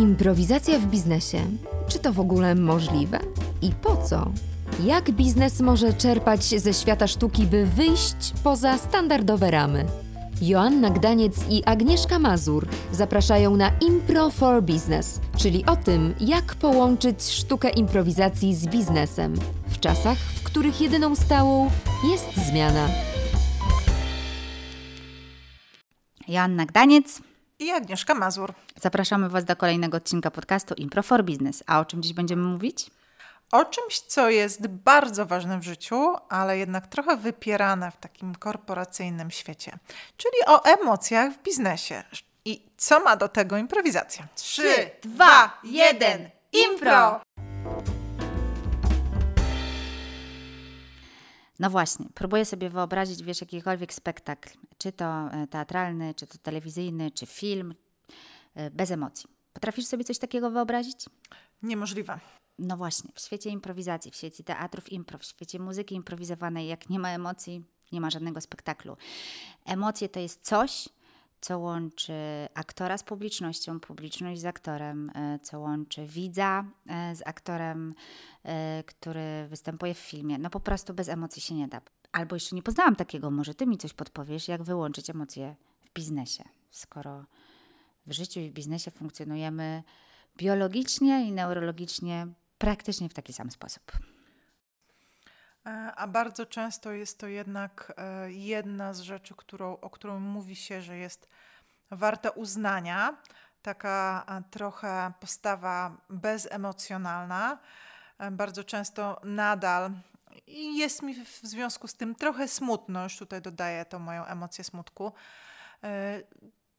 Improwizacja w biznesie. Czy to w ogóle możliwe? I po co? Jak biznes może czerpać ze świata sztuki, by wyjść poza standardowe ramy? Joanna Gdaniec i Agnieszka Mazur zapraszają na Impro for Business, czyli o tym, jak połączyć sztukę improwizacji z biznesem w czasach, w których jedyną stałą jest zmiana. Joanna Gdaniec. I Agnieszka Mazur. Zapraszamy Was do kolejnego odcinka podcastu Impro for Business. A o czym dziś będziemy mówić? O czymś, co jest bardzo ważne w życiu, ale jednak trochę wypierane w takim korporacyjnym świecie, czyli o emocjach w biznesie. I co ma do tego improwizacja? Trzy, dwa, jeden, impro! No właśnie, próbuję sobie wyobrazić, wiesz, jakikolwiek spektakl, czy to e, teatralny, czy to telewizyjny, czy film, e, bez emocji. Potrafisz sobie coś takiego wyobrazić? Niemożliwe. No właśnie, w świecie improwizacji, w świecie teatrów impro, w świecie muzyki improwizowanej, jak nie ma emocji, nie ma żadnego spektaklu. Emocje to jest coś, co łączy aktora z publicznością, publiczność z aktorem, e, co łączy widza e, z aktorem, e, który występuje w filmie. No po prostu bez emocji się nie da. Albo jeszcze nie poznałam takiego, może ty mi coś podpowiesz, jak wyłączyć emocje w biznesie, skoro w życiu i w biznesie funkcjonujemy biologicznie i neurologicznie praktycznie w taki sam sposób. E, a bardzo często jest to jednak e, jedna z rzeczy, którą, o którą mówi się, że jest warta uznania. Taka trochę postawa bezemocjonalna. E, bardzo często nadal i jest mi w związku z tym trochę smutno, już tutaj dodaję tą moją emocję smutku.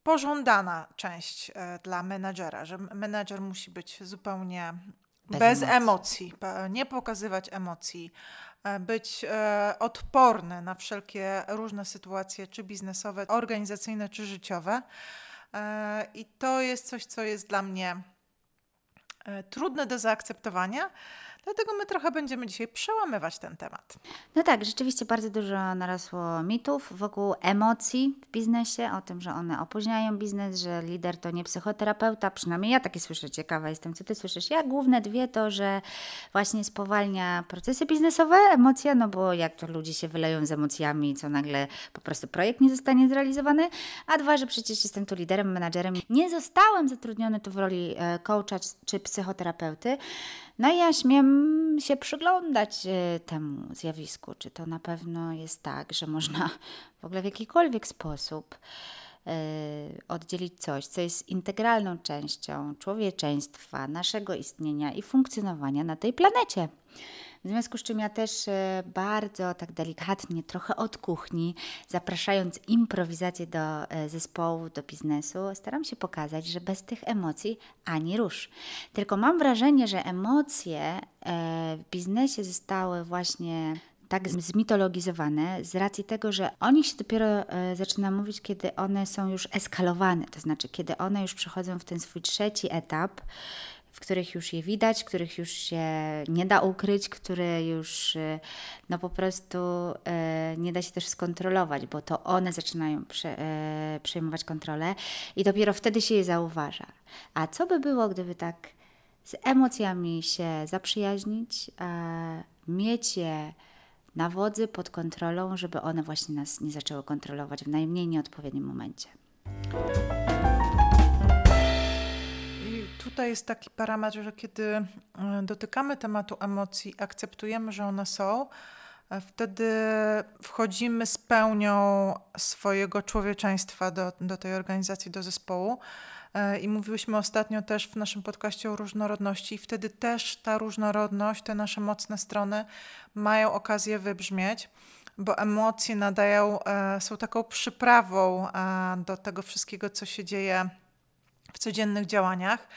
Pożądana część dla menadżera, że menadżer musi być zupełnie bez, bez emocji. emocji, nie pokazywać emocji, E, być e, odporny na wszelkie różne sytuacje, czy biznesowe, organizacyjne, czy życiowe. E, I to jest coś, co jest dla mnie trudne do zaakceptowania. Dlatego my trochę będziemy dzisiaj przełamywać ten temat. No tak, rzeczywiście bardzo dużo narosło mitów wokół emocji w biznesie, o tym, że one opóźniają biznes, że lider to nie psychoterapeuta, przynajmniej ja takie słyszę, ciekawa jestem, co ty słyszysz. Ja główne dwie to, że właśnie spowalnia procesy biznesowe, emocja, no bo jak to ludzie się wyleją z emocjami, co nagle po prostu projekt nie zostanie zrealizowany, a dwa, że przecież jestem tu liderem, menadżerem, nie zostałem zatrudniony tu w roli e, coacha czy psychoterapeuty, no i ja śmiem się przyglądać e, temu zjawisku, czy to na pewno jest tak, że można w ogóle w jakikolwiek sposób e, oddzielić coś, co jest integralną częścią człowieczeństwa, naszego istnienia i funkcjonowania na tej planecie. W związku z czym ja też e, bardzo tak delikatnie, trochę od kuchni, zapraszając improwizację do e, zespołu, do biznesu, staram się pokazać, że bez tych emocji ani rusz. Tylko mam wrażenie, że emocje e, w biznesie zostały właśnie tak zmitologizowane z racji tego, że o nich się dopiero zaczyna mówić, kiedy one są już eskalowane, to znaczy kiedy one już przechodzą w ten swój trzeci etap, w których już je widać, których już się nie da ukryć, które już y, no po prostu e, nie da się też skontrolować, bo to one zaczynają e, przejmować kontrolę i dopiero wtedy się je zauważa. A co by było, gdyby tak z emocjami się zaprzyjaźnić, mieć je na wodzy pod kontrolą, żeby one właśnie nas nie zaczęły kontrolować w najmniej nieodpowiednim momencie tutaj jest taki parametr, że kiedy e, dotykamy tematu emocji, akceptujemy, że one są, e, wtedy wchodzimy z pełnią swojego człowieczeństwa do, do tej organizacji, do zespołu. E, I mówiłyśmy ostatnio też w naszym podcaście o różnorodności, i wtedy też ta różnorodność, te nasze mocne strony mają okazję wybrzmieć, bo emocje nadają, są taką przyprawą do tego wszystkiego, co się dzieje w codziennych działaniach.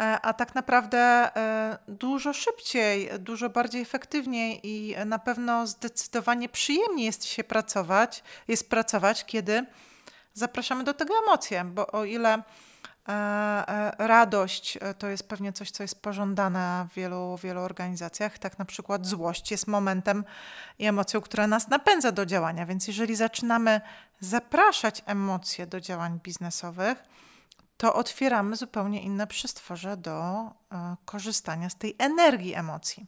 E, a tak naprawdę e, dużo szybciej, dużo bardziej efektywniej i na pewno zdecydowanie przyjemniej jest się pracować, jest pracować, kiedy zapraszamy do tego emocje, bo o ile e, radość to jest pewnie coś, co jest pożądane w wielu, wielu organizacjach, tak na przykład złość jest momentem i emocją, która nas napędza do działania, więc jeżeli zaczynamy zapraszać emocje do działań biznesowych, to otwieramy zupełnie inne przestworze do e, korzystania z tej energii emocji.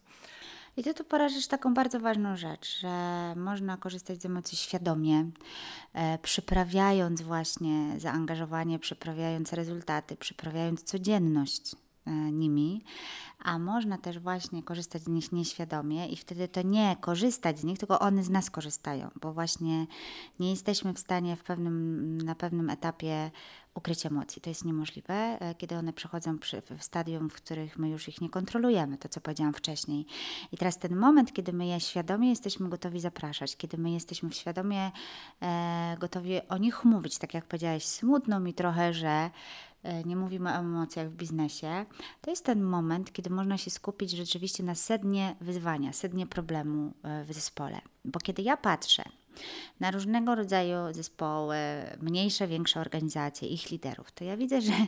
I ty tu porażysz taką bardzo ważną rzecz, że można korzystać z emocji świadomie, e, przyprawiając właśnie zaangażowanie, przyprawiając rezultaty, przyprawiając codzienność nimi, a można też właśnie korzystać z nich nieświadomie i wtedy to nie korzystać z nich, tylko one z nas korzystają, bo właśnie nie jesteśmy w stanie w pewnym, na pewnym etapie ukryć emocji. To jest niemożliwe, e, kiedy one przechodzą przy, w stadium, w których my już ich nie kontrolujemy, to co powiedziałam wcześniej. I teraz ten moment, kiedy my je świadomie jesteśmy gotowi zapraszać, kiedy my jesteśmy świadomie e, gotowi o nich mówić, tak jak powiedziałaś, smutno mi trochę, że e, nie mówimy o emocjach w biznesie, to jest ten moment, kiedy można się skupić rzeczywiście na sednie wyzwania, sednie problemu e, w zespole. Bo kiedy ja patrzę na różnego rodzaju zespoły, mniejsze, większe organizacje, ich liderów, to ja widzę, że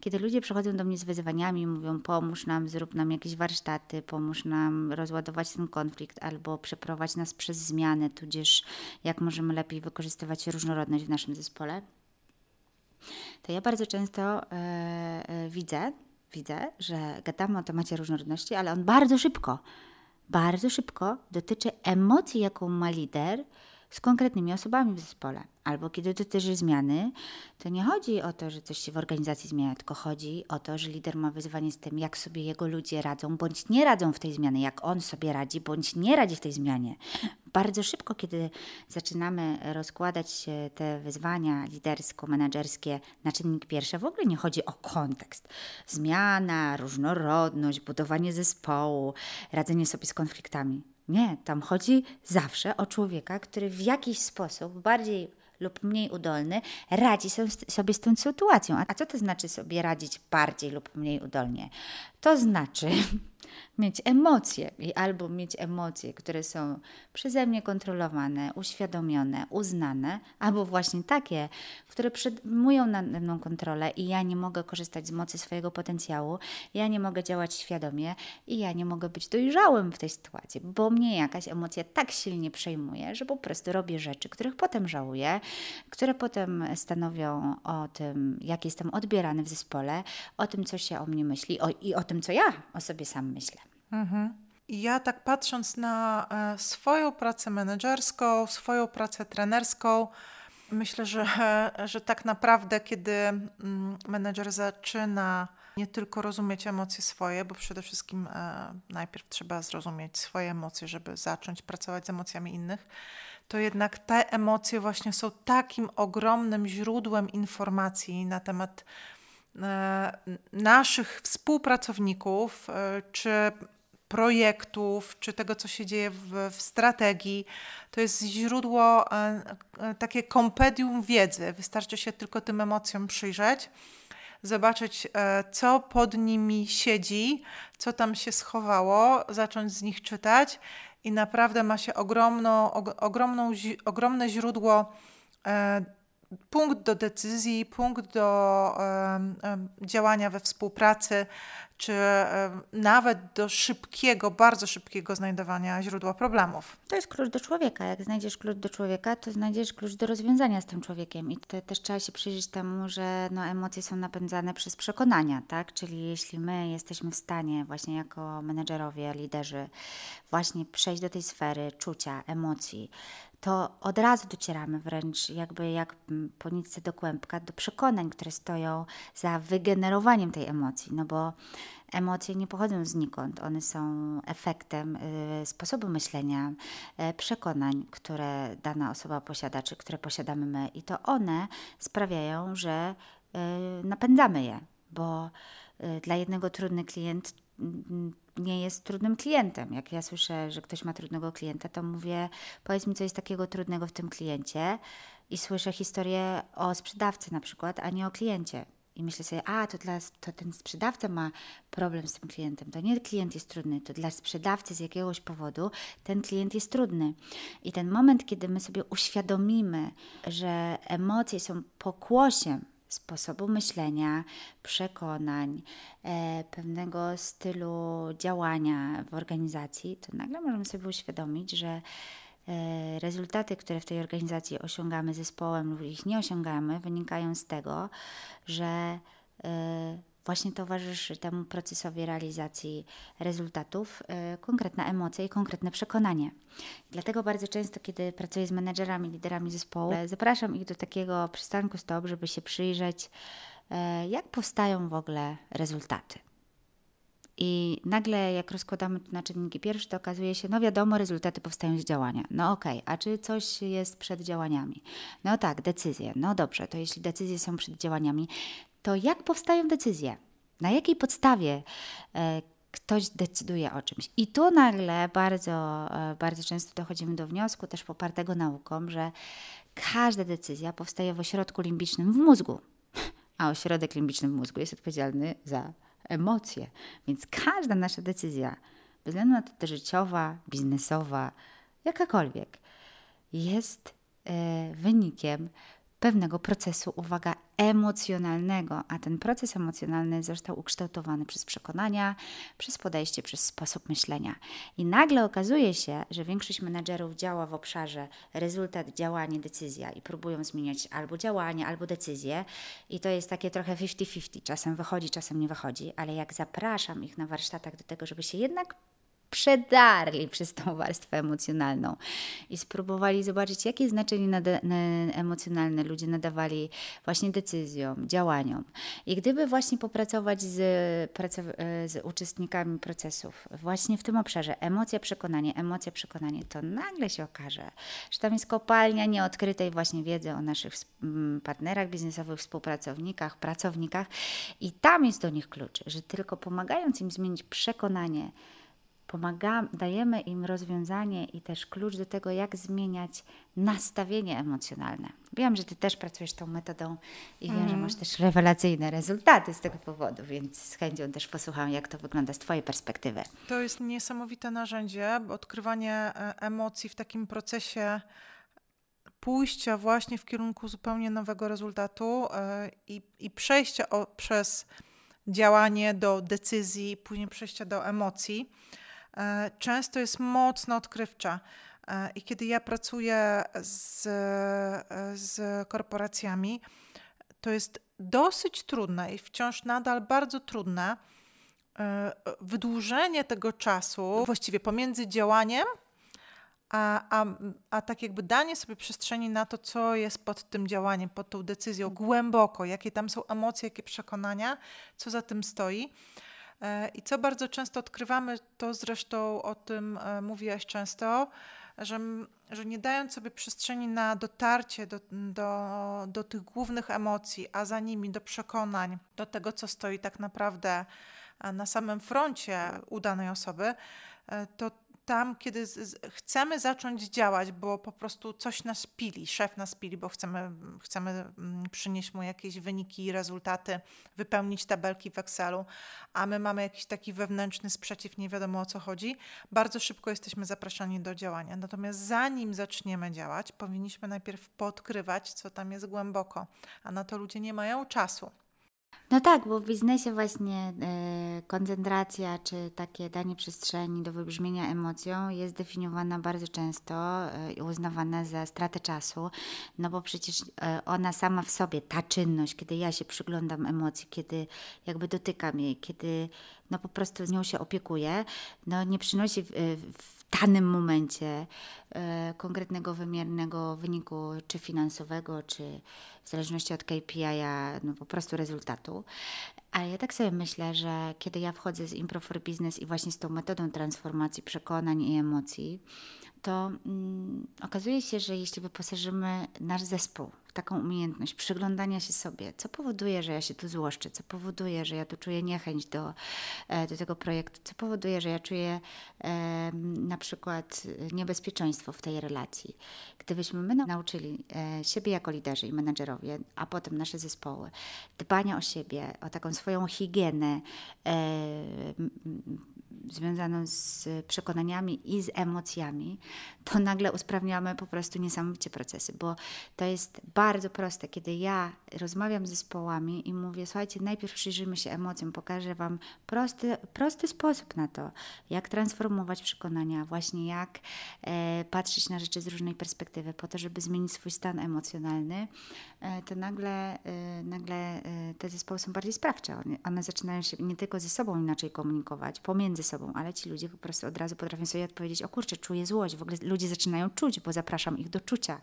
kiedy ludzie przychodzą do mnie z wyzwaniami, mówią: pomóż nam, zrób nam jakieś warsztaty, pomóż nam rozładować ten konflikt, albo przeprowadź nas przez zmiany, tudzież jak możemy lepiej wykorzystywać różnorodność w naszym zespole, to ja bardzo często e, widzę, widzę, że gadamy o temacie różnorodności, ale on bardzo szybko, bardzo szybko dotyczy emocji, jaką ma lider z konkretnymi osobami w zespole. Albo kiedy dotyczy zmiany, to nie chodzi o to, że coś się w organizacji zmienia, tylko chodzi o to, że lider ma wyzwanie z tym, jak sobie jego ludzie radzą, bądź nie radzą w tej zmianie, jak on sobie radzi, bądź nie radzi w tej zmianie. Bardzo szybko, kiedy zaczynamy rozkładać te wyzwania lidersko-menedżerskie na czynnik pierwszy, w ogóle nie chodzi o kontekst. Zmiana, różnorodność, budowanie zespołu, radzenie sobie z konfliktami. Nie, tam chodzi zawsze o człowieka, który w jakiś sposób bardziej lub mniej udolny radzi sobie z tą sytuacją. A co to znaczy sobie radzić bardziej lub mniej udolnie? To znaczy mieć emocje i albo mieć emocje, które są przeze mnie kontrolowane, uświadomione, uznane, albo właśnie takie, które przejmują nade mną kontrolę i ja nie mogę korzystać z mocy swojego potencjału, ja nie mogę działać świadomie i ja nie mogę być dojrzałym w tej sytuacji, bo mnie jakaś emocja tak silnie przejmuje, że po prostu robię rzeczy, których potem żałuję, które potem stanowią o tym, jak jestem odbierany w zespole, o tym, co się o mnie myśli o, i o tym, co ja o sobie myślę. Mhm. Ja tak patrząc na e, swoją pracę menedżerską, swoją pracę trenerską, myślę, że, że tak naprawdę, kiedy mm, menedżer zaczyna nie tylko rozumieć emocje swoje, bo przede wszystkim e, najpierw trzeba zrozumieć swoje emocje, żeby zacząć pracować z emocjami innych, to jednak te emocje właśnie są takim ogromnym źródłem informacji na temat naszych współpracowników, czy projektów, czy tego, co się dzieje w, w strategii. To jest źródło, e, e, takie kompedium wiedzy. Wystarczy się tylko tym emocjom przyjrzeć, zobaczyć, e, co pod nimi siedzi, co tam się schowało, zacząć z nich czytać i naprawdę ma się ogromno, ogromną, ogromne źródło punkt do decyzji, punkt do um, działania we współpracy, czy nawet do szybkiego, bardzo szybkiego znajdowania źródła problemów. To jest klucz do człowieka. Jak znajdziesz klucz do człowieka, to znajdziesz klucz do rozwiązania z tym człowiekiem. I to też trzeba się przyjrzeć temu, że no, emocje są napędzane przez przekonania, tak? Czyli jeśli my jesteśmy w stanie właśnie jako menedżerowie, liderzy właśnie przejść do tej sfery czucia, emocji, to od razu docieramy wręcz jakby jak po nitce do kłębka do przekonań, które stoją za wygenerowaniem tej emocji, no bo emocje nie pochodzą znikąd, one są efektem y, sposobu myślenia, y, przekonań, które dana osoba posiada, czy które posiadamy my i to one sprawiają, że y, napędzamy je, bo dla jednego trudny klient nie jest trudnym klientem. Jak ja słyszę, że ktoś ma trudnego klienta, to mówię, powiedz mi, co jest takiego trudnego w tym kliencie i słyszę historię o sprzedawcy na przykład, a nie o kliencie. I myślę sobie, a to, dla, to ten sprzedawca ma problem z tym klientem. To nie klient jest trudny, to dla sprzedawcy z jakiegoś powodu ten klient jest trudny. I ten moment, kiedy my sobie uświadomimy, że emocje są pokłosiem sposobu myślenia, przekonań, e, pewnego stylu działania w organizacji, to nagle możemy sobie uświadomić, że rezultaty, które w tej organizacji osiągamy zespołem lub ich nie osiągamy, wynikają z tego, że właśnie towarzyszy temu procesowi realizacji rezultatów y, konkretna emocja i konkretne przekonanie. Dlatego bardzo często, kiedy pracuję z menedżerami, liderami zespołu, e, zapraszam ich do takiego przystanku stop, żeby się przyjrzeć, e, jak powstają w ogóle rezultaty. I nagle, jak rozkładamy na czynniki pierwsze, to okazuje się, no wiadomo, rezultaty powstają z działania. No okej, okay. a czy coś jest przed działaniami? No tak, decyzje. No dobrze, to jeśli decyzje są przed działaniami, to jak powstają decyzje? Na jakiej podstawie e, ktoś decyduje o czymś? I tu nagle bardzo, e, bardzo często dochodzimy do wniosku, też popartego nauką, że każda decyzja powstaje w ośrodku limbicznym w mózgu, a ośrodek limbiczny w mózgu jest odpowiedzialny za emocje. Więc każda nasza decyzja, bez względu na to, życiowa, biznesowa, jakakolwiek, jest e, wynikiem pewnego procesu, uwaga, emocjonalnego, a ten proces emocjonalny został ukształtowany przez przekonania, przez podejście, przez sposób myślenia. I nagle okazuje się, że większość menedżerów działa w obszarze rezultat, działanie, decyzja i próbują zmieniać albo działanie, albo decyzję. I to jest takie trochę 50-50. Czasem wychodzi, czasem nie wychodzi, ale jak zapraszam ich na warsztatach do tego, żeby się jednak przedarli przez tą warstwę emocjonalną i spróbowali zobaczyć, jakie znaczenie emocjonalne ludzie nadawali właśnie decyzjom, działaniom. I gdyby właśnie popracować z, z uczestnikami procesów właśnie w tym obszarze emocja, przekonanie, emocja, przekonanie, to nagle się okaże, że tam jest kopalnia nieodkrytej właśnie wiedzy o naszych partnerach biznesowych, współpracownikach, pracownikach i tam jest do nich klucz, że tylko pomagając im zmienić przekonanie, pomagamy, dajemy im rozwiązanie i też klucz do tego, jak zmieniać nastawienie emocjonalne. Wiem, że Ty też pracujesz tą metodą i wiem, mm. że masz też rewelacyjne rezultaty z tego powodu, więc z chęcią też posłucham, jak to wygląda z Twojej perspektywy. To jest niesamowite narzędzie, odkrywanie e, emocji w takim procesie pójścia właśnie w kierunku zupełnie nowego rezultatu e, i, i przejścia o, przez działanie do decyzji, później przejścia do emocji często jest mocno odkrywcza. E, I kiedy ja pracuję z, z korporacjami, to jest dosyć trudne i wciąż nadal bardzo trudne e, wydłużenie tego czasu właściwie pomiędzy działaniem, a, a, a tak jakby danie sobie przestrzeni na to, co jest pod tym działaniem, pod tą decyzją, głęboko, jakie tam są emocje, jakie przekonania, co za tym stoi. E, I co bardzo często odkrywamy, to zresztą o tym e, mówiłaś często, że, że nie dając sobie przestrzeni na dotarcie do, do, do tych głównych emocji, a za nimi do przekonań, do tego, co stoi tak naprawdę e, na samym froncie udanej osoby, to tam, kiedy z, chcemy zacząć działać, bo po prostu coś nas pili, szef nas pili, bo chcemy, chcemy mm, przynieść mu jakieś wyniki i rezultaty, wypełnić tabelki w Excelu, a my mamy jakiś taki wewnętrzny sprzeciw, nie wiadomo o co chodzi, bardzo szybko jesteśmy zapraszani do działania. Natomiast zanim zaczniemy działać, powinniśmy najpierw podkrywać, co tam jest głęboko, a na to ludzie nie mają czasu. No tak, bo w biznesie właśnie y, koncentracja czy takie danie przestrzeni do wybrzmienia emocją jest definiowana bardzo często e, i uznawana za stratę czasu, no bo przecież y, ona sama w sobie, ta czynność, kiedy ja się przyglądam emocji, kiedy jakby dotykam jej, kiedy no po prostu z nią się opiekuję, no nie przynosi w, w danym momencie e, konkretnego wymiernego wyniku, czy finansowego, czy w zależności od KPI, no po prostu rezultatu. Ale ja tak sobie myślę, że kiedy ja wchodzę z Impro for Business i właśnie z tą metodą transformacji przekonań i emocji, to mm, okazuje się, że jeśli wyposażymy nasz zespół taką umiejętność przyglądania się sobie, co powoduje, że ja się tu złoszczę, co powoduje, że ja tu czuję niechęć do, e, do tego projektu, co powoduje, że ja czuję e, na przykład niebezpieczeństwo w tej relacji. Gdybyśmy my nauczyli e, siebie jako liderzy i menedżerowie, a potem nasze zespoły, dbania o siebie, o taką swoją higienę, e, związaną z przekonaniami i z emocjami, to nagle usprawniamy po prostu niesamowicie procesy, bo to jest bardzo proste. Kiedy ja rozmawiam z zespołami i mówię, słuchajcie, najpierw przyjrzyjmy się emocjom, pokażę Wam prosty, prosty sposób na to, jak transformować przekonania, właśnie jak e, patrzeć na rzeczy z różnej perspektywy, po to, żeby zmienić swój stan emocjonalny, e, to nagle, e, nagle e, te zespoły są bardziej sprawcze. One, one zaczynają się nie tylko ze sobą inaczej komunikować, pomiędzy sobą, ale ci ludzie po prostu od razu potrafią sobie odpowiedzieć, o kurczę, czuję złość. W ogóle ludzie zaczynają czuć, bo zapraszam ich do czucia.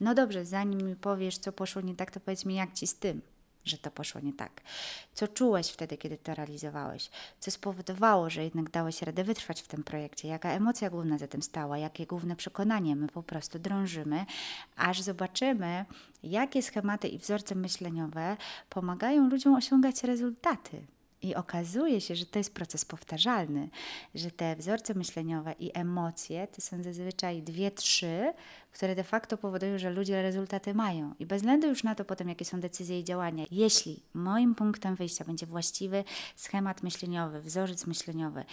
No dobrze, zanim mi powiesz, co poszło nie tak, to powiedz mi, jak ci z tym, że to poszło nie tak. Co czułeś wtedy, kiedy to realizowałeś? Co spowodowało, że jednak dałeś radę wytrwać w tym projekcie? Jaka emocja główna za tym stała? Jakie główne przekonanie? My po prostu drążymy, aż zobaczymy, jakie schematy i wzorce myśleniowe pomagają ludziom osiągać rezultaty. I okazuje się, że to jest proces powtarzalny, że te wzorce myśleniowe i emocje to są zazwyczaj dwie, trzy, które de facto powodują, że ludzie rezultaty mają. I bez względu już na to potem, jakie są decyzje i działania, jeśli moim punktem wyjścia będzie właściwy schemat myśleniowy, wzorzec myśleniowy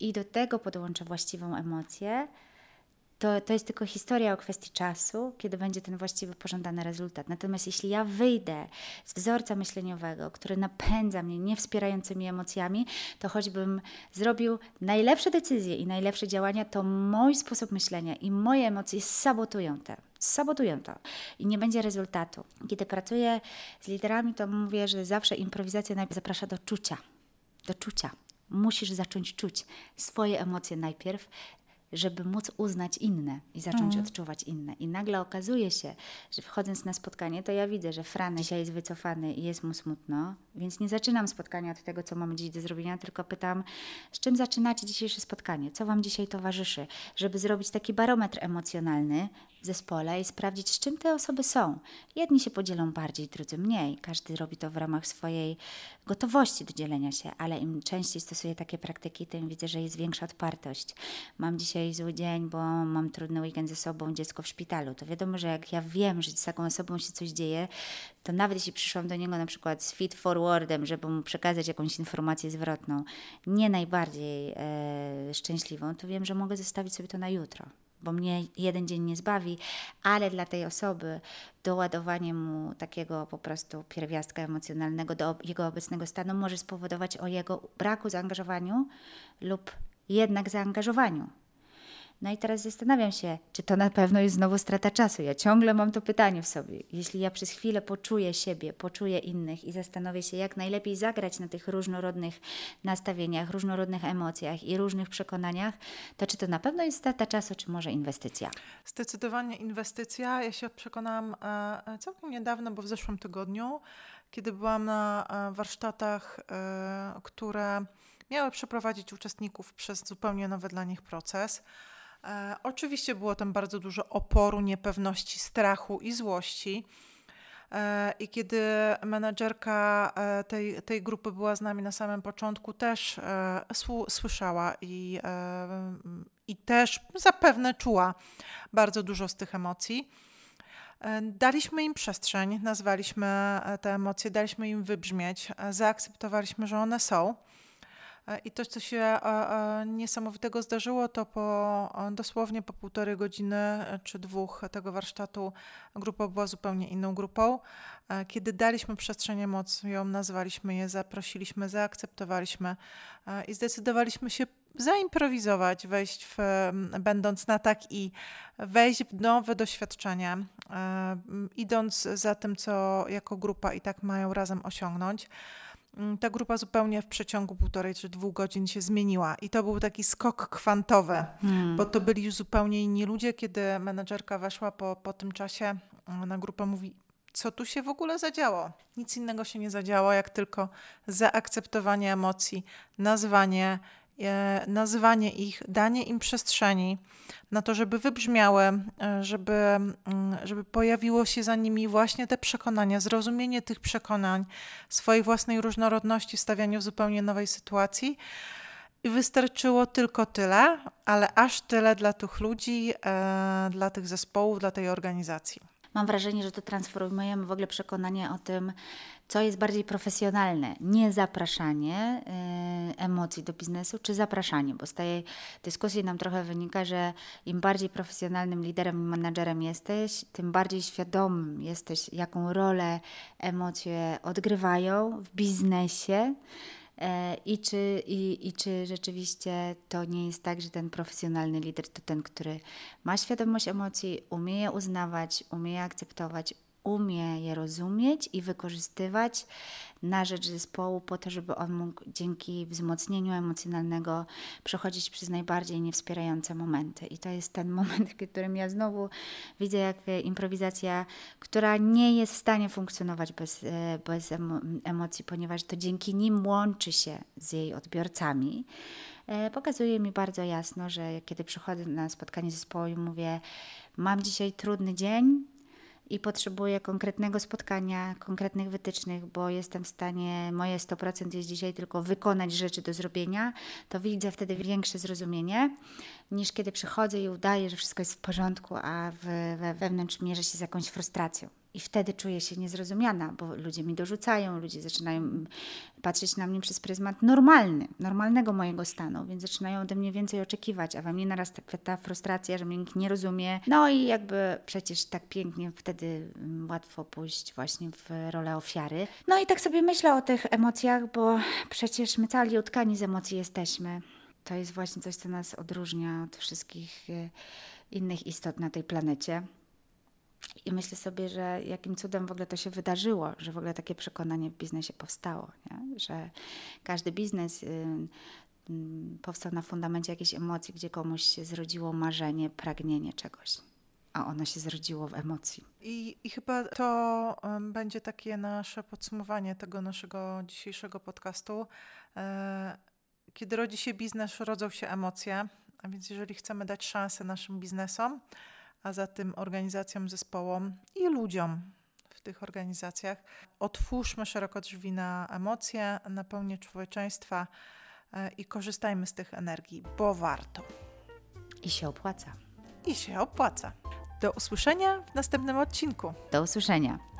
i do tego podłączę właściwą emocję, to, to jest tylko historia o kwestii czasu, kiedy będzie ten właściwy, pożądany rezultat. Natomiast jeśli ja wyjdę z wzorca myśleniowego, który napędza mnie niewspierającymi emocjami, to choćbym zrobił najlepsze decyzje i najlepsze działania, to mój sposób myślenia i moje emocje sabotują te. Sabotują to i nie będzie rezultatu. Kiedy pracuję z liderami, to mówię, że zawsze improwizacja najpierw zaprasza do czucia. Do czucia. Musisz zacząć czuć swoje emocje najpierw, żeby móc uznać inne i zacząć odczuwać inne. I nagle okazuje się, że wchodząc na spotkanie, to ja widzę, że Fran dzisiaj jest wycofany i jest mu smutno, więc nie zaczynam spotkania od tego, co mamy dziś do zrobienia, tylko pytam, z czym zaczynacie dzisiejsze spotkanie? Co Wam dzisiaj towarzyszy? Żeby zrobić taki barometr emocjonalny w zespole i sprawdzić, z czym te osoby są. Jedni się podzielą bardziej, drudzy mniej. Każdy robi to w ramach swojej gotowości do dzielenia się, ale im częściej stosuję takie praktyki, tym widzę, że jest większa odpartość. Mam dzisiaj zły dzień, bo mam trudny weekend ze sobą, dziecko w szpitalu. To wiadomo, że jak ja wiem, że z taką osobą się coś dzieje, to nawet jeśli przyszłam do niego na przykład z feed forwardem, żeby mu przekazać jakąś informację zwrotną, nie najbardziej e, szczęśliwą, to wiem, że mogę zostawić sobie to na jutro bo mnie jeden dzień nie zbawi, ale dla tej osoby doładowanie mu takiego po prostu pierwiastka emocjonalnego do jego obecnego stanu może spowodować o jego braku zaangażowaniu lub jednak zaangażowaniu. No i teraz zastanawiam się, czy to na pewno jest znowu strata czasu. Ja ciągle mam to pytanie w sobie. Jeśli ja przez chwilę poczuję siebie, poczuję innych i zastanowię się, jak najlepiej zagrać na tych różnorodnych nastawieniach, różnorodnych emocjach i różnych przekonaniach, to czy to na pewno jest strata czasu, czy może inwestycja? Zdecydowanie inwestycja. Ja się przekonałam e, całkiem niedawno, bo w zeszłym tygodniu, kiedy byłam na e, warsztatach, e, które miały przeprowadzić uczestników przez zupełnie nowy dla nich proces. E, oczywiście było tam bardzo dużo oporu, niepewności, strachu i złości. E, I kiedy menedżerka e, tej, tej grupy była z nami na samym początku, też e, słyszała i, e, i też zapewne czuła bardzo dużo z tych emocji. E, Daliśmy im przestrzeń, nazwaliśmy te emocje, daliśmy im wybrzmieć, zaakceptowaliśmy, że one są. E, I to, co się e, e, niesamowitego zdarzyło, to po dosłownie po półtorej godziny czy dwóch tego warsztatu grupa była zupełnie inną grupą. Kiedy daliśmy przestrzeń emocjom, nazwaliśmy je, zaprosiliśmy, zaakceptowaliśmy i zdecydowaliśmy się zaimprowizować, wejść w, będąc na tak i wejść w nowe doświadczenia, idąc za tym, co jako grupa i tak mają razem osiągnąć. Mm, Ta grupa zupełnie w przeciągu półtorej czy dwóch godzin się zmieniła i to był taki skok kwantowy, bo to byli już zupełnie inni ludzie. Kiedy menedżerka weszła po, po tym czasie mm, na grupę, mówi, co tu się w ogóle zadziało? Nic innego się nie zadziało, jak tylko zaakceptowanie emocji, nazwanie, e, nazwanie ich, danie im przestrzeni na to, żeby wybrzmiały, e, żeby, mm, żeby pojawiło się za nimi właśnie te przekonania, zrozumienie tych przekonań, swojej własnej różnorodności stawianiu w zupełnie nowej sytuacji. I wystarczyło tylko tyle, ale aż tyle dla tych ludzi, e, dla tych zespołów, dla tej organizacji. Mam wrażenie, że to transformujemy w ogóle przekonanie o tym, co jest bardziej profesjonalne. Nie zapraszanie y, emocji do biznesu, czy zapraszanie, bo z tej dyskusji nam trochę wynika, że im bardziej profesjonalnym liderem i menadżerem jesteś, tym bardziej świadomym jesteś, jaką rolę emocje odgrywają w biznesie. E, I czy, i, I czy rzeczywiście to nie jest tak, że ten profesjonalny lider to ten, który ma świadomość emocji, umie je uznawać, umie je akceptować, umie je rozumieć i wykorzystywać na rzecz zespołu po to, żeby on mógł dzięki wzmocnieniu emocjonalnego przechodzić przez najbardziej niewspierające momenty. I to jest ten moment, w którym ja znowu widzę, jak improwizacja, która nie jest w stanie funkcjonować bez, e, bez emo- emocji, ponieważ to dzięki nim łączy się z jej odbiorcami. E, Pokazuje mi bardzo jasno, że kiedy przychodzę na spotkanie zespołu i mówię, mam dzisiaj trudny dzień, i potrzebuję konkretnego spotkania, konkretnych wytycznych, bo jestem w stanie, moje 100% jest dzisiaj tylko wykonać rzeczy do zrobienia, to widzę wtedy większe zrozumienie, niż kiedy przychodzę i udaję, że wszystko jest w porządku, a w, we, wewnątrz mierzę się z jakąś frustracją. I wtedy czuję się niezrozumiana, bo ludzie mi dorzucają, ludzie zaczynają mm, patrzeć na mnie przez pryzmat normalny, normalnego mojego stanu, więc zaczynają ode mnie więcej oczekiwać, a we mnie narasta ta frustracja, że mnie nikt nie rozumie. No i jakby przecież tak pięknie wtedy mm, łatwo pójść właśnie w rolę ofiary. No i tak sobie myślę o tych emocjach, bo przecież my cali utkani z emocji jesteśmy. To jest właśnie coś, co nas odróżnia od wszystkich e, innych istot na tej planecie. I myślę sobie, że jakim cudem w ogóle to się wydarzyło, że w ogóle takie przekonanie w biznesie powstało, nie? że każdy biznes y, y, powstał na fundamencie jakiejś emocji, gdzie komuś się zrodziło marzenie, pragnienie czegoś, a ono się zrodziło w emocji. I, I chyba to będzie takie nasze podsumowanie tego naszego dzisiejszego podcastu. Kiedy rodzi się biznes, rodzą się emocje, a więc jeżeli chcemy dać szansę naszym biznesom, a za tym organizacjom, zespołom i ludziom w tych organizacjach, otwórzmy szeroko drzwi na emocje, na pełnię człowieczeństwa e, i korzystajmy z tych energii, bo warto I się opłaca. i się opłaca. Do usłyszenia w następnym odcinku. Do usłyszenia.